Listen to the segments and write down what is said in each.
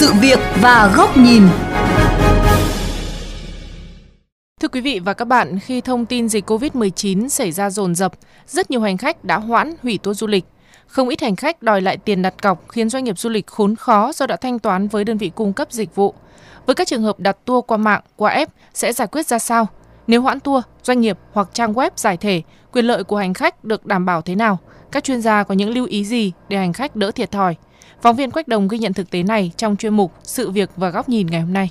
sự việc và góc nhìn. Thưa quý vị và các bạn, khi thông tin dịch COVID-19 xảy ra dồn dập, rất nhiều hành khách đã hoãn hủy tour du lịch. Không ít hành khách đòi lại tiền đặt cọc khiến doanh nghiệp du lịch khốn khó do đã thanh toán với đơn vị cung cấp dịch vụ. Với các trường hợp đặt tour qua mạng, qua app sẽ giải quyết ra sao? Nếu hoãn tour, doanh nghiệp hoặc trang web giải thể, quyền lợi của hành khách được đảm bảo thế nào? Các chuyên gia có những lưu ý gì để hành khách đỡ thiệt thòi? Phóng viên Quách Đồng ghi nhận thực tế này trong chuyên mục Sự việc và góc nhìn ngày hôm nay.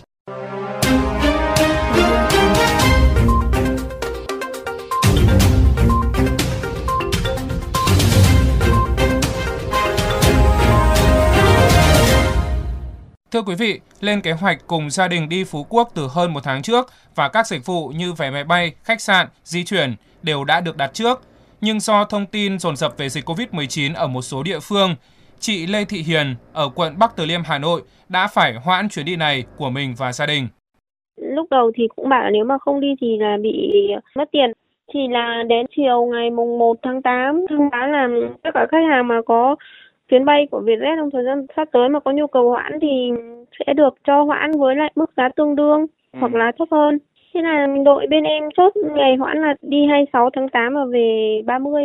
Thưa quý vị, lên kế hoạch cùng gia đình đi Phú Quốc từ hơn một tháng trước và các dịch vụ như vé máy bay, khách sạn, di chuyển đều đã được đặt trước. Nhưng do thông tin dồn dập về dịch COVID-19 ở một số địa phương, chị Lê Thị Hiền ở quận Bắc Từ Liêm, Hà Nội đã phải hoãn chuyến đi này của mình và gia đình. Lúc đầu thì cũng bảo nếu mà không đi thì là bị mất tiền. Chỉ là đến chiều ngày mùng 1 tháng 8 thông báo là tất cả khách hàng mà có chuyến bay của Vietjet trong thời gian sắp tới mà có nhu cầu hoãn thì sẽ được cho hoãn với lại mức giá tương đương ừ. hoặc là thấp hơn. Thế là đội bên em chốt ngày hoãn là đi 26 tháng 8 và về 30.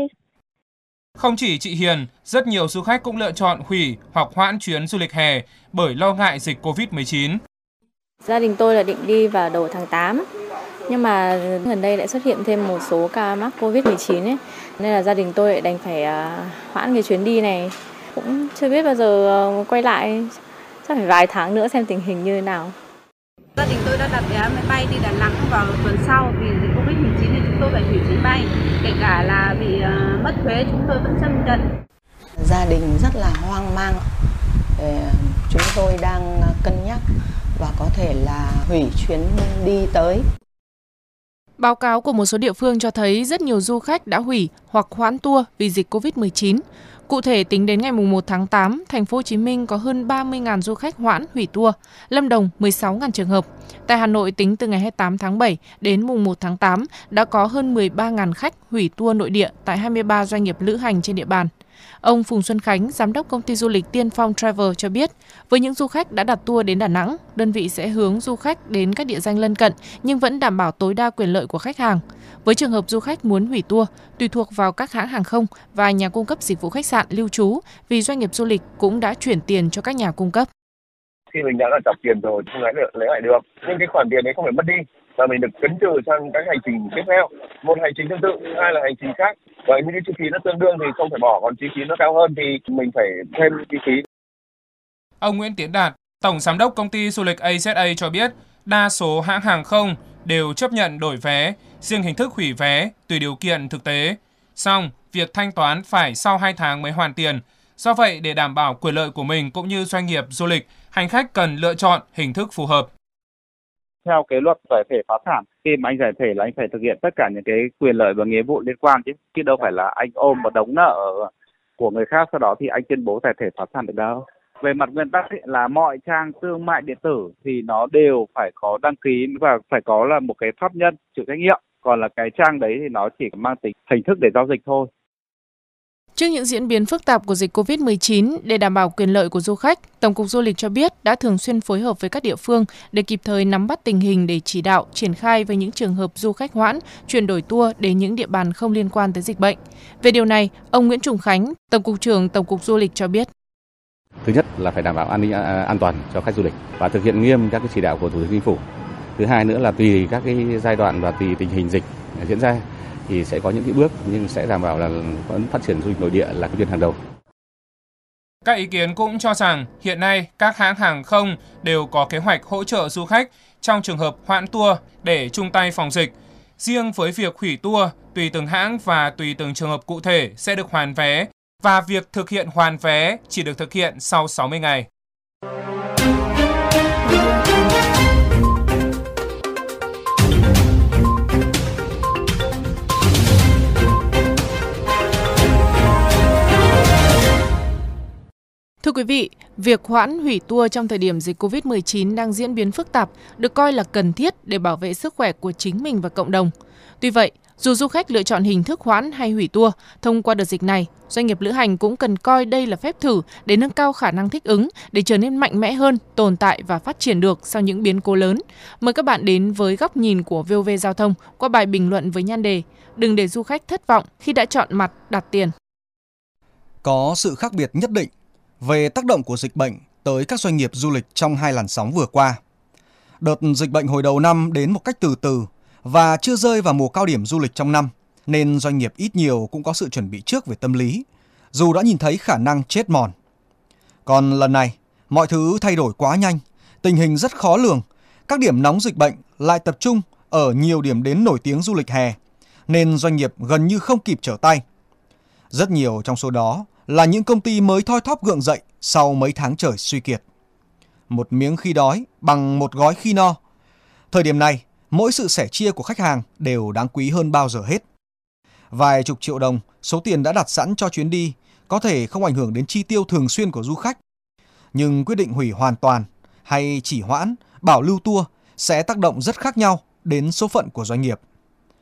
Không chỉ chị Hiền, rất nhiều du khách cũng lựa chọn hủy hoặc hoãn chuyến du lịch hè bởi lo ngại dịch Covid-19. Gia đình tôi là định đi vào đầu tháng 8, nhưng mà gần đây lại xuất hiện thêm một số ca mắc Covid-19 ấy, nên là gia đình tôi lại đành phải à, hoãn cái chuyến đi này. Cũng chưa biết bao giờ ờ, quay lại. Chắc phải vài tháng nữa xem tình hình như thế nào. Gia đình tôi đã đặt vé máy bay đi Đà Nẵng vào tuần sau vì dịch Covid 19 thì chúng tôi phải hủy chuyến bay kể cả là bị uh, mất thuế chúng tôi vẫn châm nhận gia đình rất là hoang mang. Ờ, chúng tôi đang cân nhắc và có thể là hủy chuyến đi tới. Báo cáo của một số địa phương cho thấy rất nhiều du khách đã hủy hoặc hoãn tour vì dịch COVID-19. Cụ thể, tính đến ngày 1 tháng 8, thành phố Hồ Chí Minh có hơn 30.000 du khách hoãn hủy tour, Lâm Đồng 16.000 trường hợp. Tại Hà Nội, tính từ ngày 28 tháng 7 đến mùng 1 tháng 8, đã có hơn 13.000 khách hủy tour nội địa tại 23 doanh nghiệp lữ hành trên địa bàn. Ông Phùng Xuân Khánh, giám đốc công ty du lịch Tiên Phong Travel cho biết, với những du khách đã đặt tour đến Đà Nẵng, đơn vị sẽ hướng du khách đến các địa danh lân cận nhưng vẫn đảm bảo tối đa quyền lợi của khách hàng. Với trường hợp du khách muốn hủy tour, tùy thuộc vào các hãng hàng không và nhà cung cấp dịch vụ khách sạn lưu trú, vì doanh nghiệp du lịch cũng đã chuyển tiền cho các nhà cung cấp. Khi mình đã là chọc tiền rồi, không lấy, được, lấy lại được. Nhưng cái khoản tiền đấy không phải mất đi, và mình được cấn trừ sang các hành trình tiếp theo. Một hành trình tương tự, hai là hành trình khác vậy những cái chi phí nó tương đương thì không phải bỏ, còn chi phí nó cao hơn thì mình phải thêm chi phí. Ông Nguyễn Tiến Đạt, Tổng Giám đốc Công ty Du lịch AZA cho biết, đa số hãng hàng không đều chấp nhận đổi vé, riêng hình thức hủy vé tùy điều kiện thực tế. Song, việc thanh toán phải sau 2 tháng mới hoàn tiền. Do vậy, để đảm bảo quyền lợi của mình cũng như doanh nghiệp du lịch, hành khách cần lựa chọn hình thức phù hợp. Theo cái luật giải thể phá sản, khi mà anh giải thể là anh phải thực hiện tất cả những cái quyền lợi và nghĩa vụ liên quan chứ, chứ đâu phải là anh ôm một đống nợ của người khác sau đó thì anh tuyên bố giải thể phá sản được đâu. Về mặt nguyên tắc ấy, là mọi trang thương mại điện tử thì nó đều phải có đăng ký và phải có là một cái pháp nhân chịu trách nhiệm còn là cái trang đấy thì nó chỉ mang tính hình thức để giao dịch thôi. Trước những diễn biến phức tạp của dịch COVID-19, để đảm bảo quyền lợi của du khách, Tổng cục Du lịch cho biết đã thường xuyên phối hợp với các địa phương để kịp thời nắm bắt tình hình để chỉ đạo, triển khai với những trường hợp du khách hoãn, chuyển đổi tour đến những địa bàn không liên quan tới dịch bệnh. Về điều này, ông Nguyễn Trùng Khánh, Tổng cục trưởng Tổng cục Du lịch cho biết. Thứ nhất là phải đảm bảo an ninh à, à, an toàn cho khách du lịch và thực hiện nghiêm các cái chỉ đạo của Thủ tướng Chính phủ. Thứ hai nữa là tùy các cái giai đoạn và tùy tình hình dịch diễn ra thì sẽ có những cái bước nhưng sẽ đảm bảo là vẫn phát triển du lịch nội địa là cái chuyện hàng đầu. Các ý kiến cũng cho rằng hiện nay các hãng hàng không đều có kế hoạch hỗ trợ du khách trong trường hợp hoãn tour để chung tay phòng dịch. Riêng với việc hủy tour, tùy từng hãng và tùy từng trường hợp cụ thể sẽ được hoàn vé và việc thực hiện hoàn vé chỉ được thực hiện sau 60 ngày. Quý vị, việc hoãn hủy tour trong thời điểm dịch COVID-19 đang diễn biến phức tạp được coi là cần thiết để bảo vệ sức khỏe của chính mình và cộng đồng. Tuy vậy, Dù du khách lựa chọn hình thức hoãn hay hủy tour, thông qua đợt dịch này, doanh nghiệp lữ hành cũng cần coi đây là phép thử để nâng cao khả năng thích ứng, để trở nên mạnh mẽ hơn, tồn tại và phát triển được sau những biến cố lớn. Mời các bạn đến với góc nhìn của VOV Giao thông qua bài bình luận với nhan đề Đừng để du khách thất vọng khi đã chọn mặt đặt tiền. Có sự khác biệt nhất định về tác động của dịch bệnh tới các doanh nghiệp du lịch trong hai làn sóng vừa qua. Đợt dịch bệnh hồi đầu năm đến một cách từ từ và chưa rơi vào mùa cao điểm du lịch trong năm, nên doanh nghiệp ít nhiều cũng có sự chuẩn bị trước về tâm lý, dù đã nhìn thấy khả năng chết mòn. Còn lần này, mọi thứ thay đổi quá nhanh, tình hình rất khó lường, các điểm nóng dịch bệnh lại tập trung ở nhiều điểm đến nổi tiếng du lịch hè, nên doanh nghiệp gần như không kịp trở tay. Rất nhiều trong số đó là những công ty mới thoi thóp gượng dậy sau mấy tháng trời suy kiệt. Một miếng khi đói bằng một gói khi no. Thời điểm này, mỗi sự sẻ chia của khách hàng đều đáng quý hơn bao giờ hết. Vài chục triệu đồng, số tiền đã đặt sẵn cho chuyến đi có thể không ảnh hưởng đến chi tiêu thường xuyên của du khách. Nhưng quyết định hủy hoàn toàn hay chỉ hoãn, bảo lưu tour sẽ tác động rất khác nhau đến số phận của doanh nghiệp.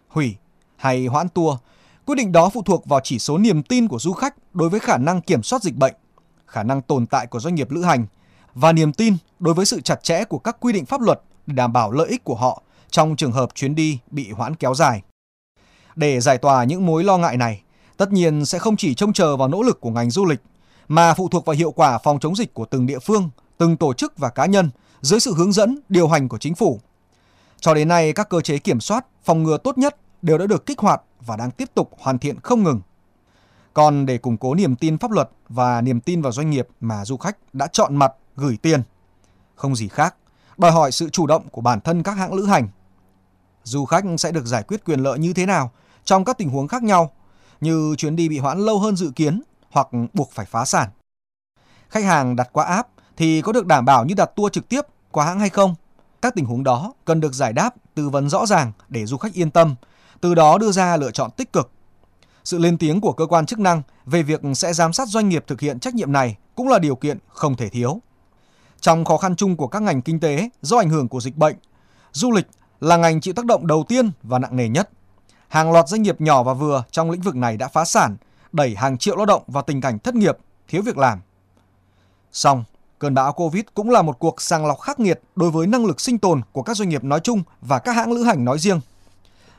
Hủy hay hoãn tour, quyết định đó phụ thuộc vào chỉ số niềm tin của du khách đối với khả năng kiểm soát dịch bệnh, khả năng tồn tại của doanh nghiệp lữ hành và niềm tin đối với sự chặt chẽ của các quy định pháp luật để đảm bảo lợi ích của họ trong trường hợp chuyến đi bị hoãn kéo dài. Để giải tỏa những mối lo ngại này, tất nhiên sẽ không chỉ trông chờ vào nỗ lực của ngành du lịch, mà phụ thuộc vào hiệu quả phòng chống dịch của từng địa phương, từng tổ chức và cá nhân dưới sự hướng dẫn, điều hành của chính phủ. Cho đến nay, các cơ chế kiểm soát, phòng ngừa tốt nhất đều đã được kích hoạt và đang tiếp tục hoàn thiện không ngừng. Còn để củng cố niềm tin pháp luật và niềm tin vào doanh nghiệp mà du khách đã chọn mặt gửi tiền, không gì khác, đòi hỏi sự chủ động của bản thân các hãng lữ hành du khách sẽ được giải quyết quyền lợi như thế nào trong các tình huống khác nhau như chuyến đi bị hoãn lâu hơn dự kiến hoặc buộc phải phá sản. Khách hàng đặt qua app thì có được đảm bảo như đặt tour trực tiếp qua hãng hay không? Các tình huống đó cần được giải đáp, tư vấn rõ ràng để du khách yên tâm, từ đó đưa ra lựa chọn tích cực. Sự lên tiếng của cơ quan chức năng về việc sẽ giám sát doanh nghiệp thực hiện trách nhiệm này cũng là điều kiện không thể thiếu. Trong khó khăn chung của các ngành kinh tế do ảnh hưởng của dịch bệnh, du lịch là ngành chịu tác động đầu tiên và nặng nề nhất. Hàng loạt doanh nghiệp nhỏ và vừa trong lĩnh vực này đã phá sản, đẩy hàng triệu lao động vào tình cảnh thất nghiệp, thiếu việc làm. Song, cơn bão Covid cũng là một cuộc sàng lọc khắc nghiệt đối với năng lực sinh tồn của các doanh nghiệp nói chung và các hãng lữ hành nói riêng.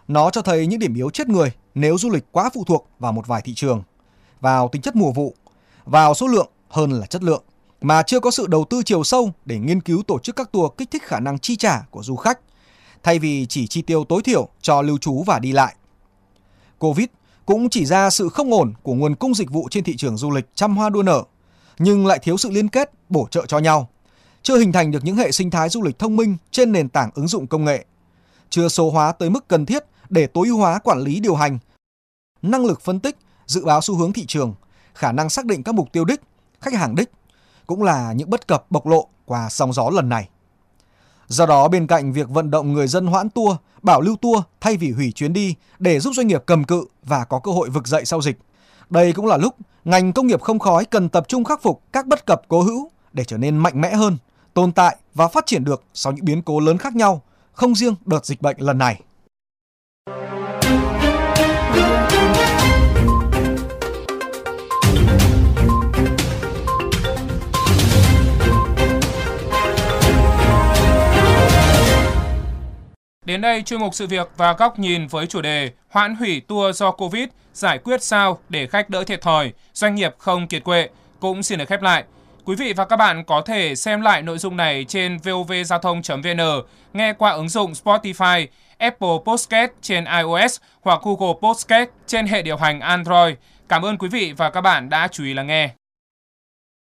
Nó cho thấy những điểm yếu chết người nếu du lịch quá phụ thuộc vào một vài thị trường, vào tính chất mùa vụ, vào số lượng hơn là chất lượng, mà chưa có sự đầu tư chiều sâu để nghiên cứu tổ chức các tour kích thích khả năng chi trả của du khách – thay vì chỉ chi tiêu tối thiểu cho lưu trú và đi lại. Covid cũng chỉ ra sự không ổn của nguồn cung dịch vụ trên thị trường du lịch trăm hoa đua nở, nhưng lại thiếu sự liên kết, bổ trợ cho nhau. Chưa hình thành được những hệ sinh thái du lịch thông minh trên nền tảng ứng dụng công nghệ. Chưa số hóa tới mức cần thiết để tối ưu hóa quản lý điều hành. Năng lực phân tích, dự báo xu hướng thị trường, khả năng xác định các mục tiêu đích, khách hàng đích cũng là những bất cập bộc lộ qua sóng gió lần này. Do đó bên cạnh việc vận động người dân hoãn tour, bảo lưu tour thay vì hủy chuyến đi để giúp doanh nghiệp cầm cự và có cơ hội vực dậy sau dịch. Đây cũng là lúc ngành công nghiệp không khói cần tập trung khắc phục các bất cập cố hữu để trở nên mạnh mẽ hơn, tồn tại và phát triển được sau những biến cố lớn khác nhau, không riêng đợt dịch bệnh lần này. Đến đây, chuyên mục sự việc và góc nhìn với chủ đề hoãn hủy tour do Covid, giải quyết sao để khách đỡ thiệt thòi, doanh nghiệp không kiệt quệ cũng xin được khép lại. Quý vị và các bạn có thể xem lại nội dung này trên vovgiao thông.vn, nghe qua ứng dụng Spotify, Apple Podcast trên iOS hoặc Google Podcast trên hệ điều hành Android. Cảm ơn quý vị và các bạn đã chú ý lắng nghe.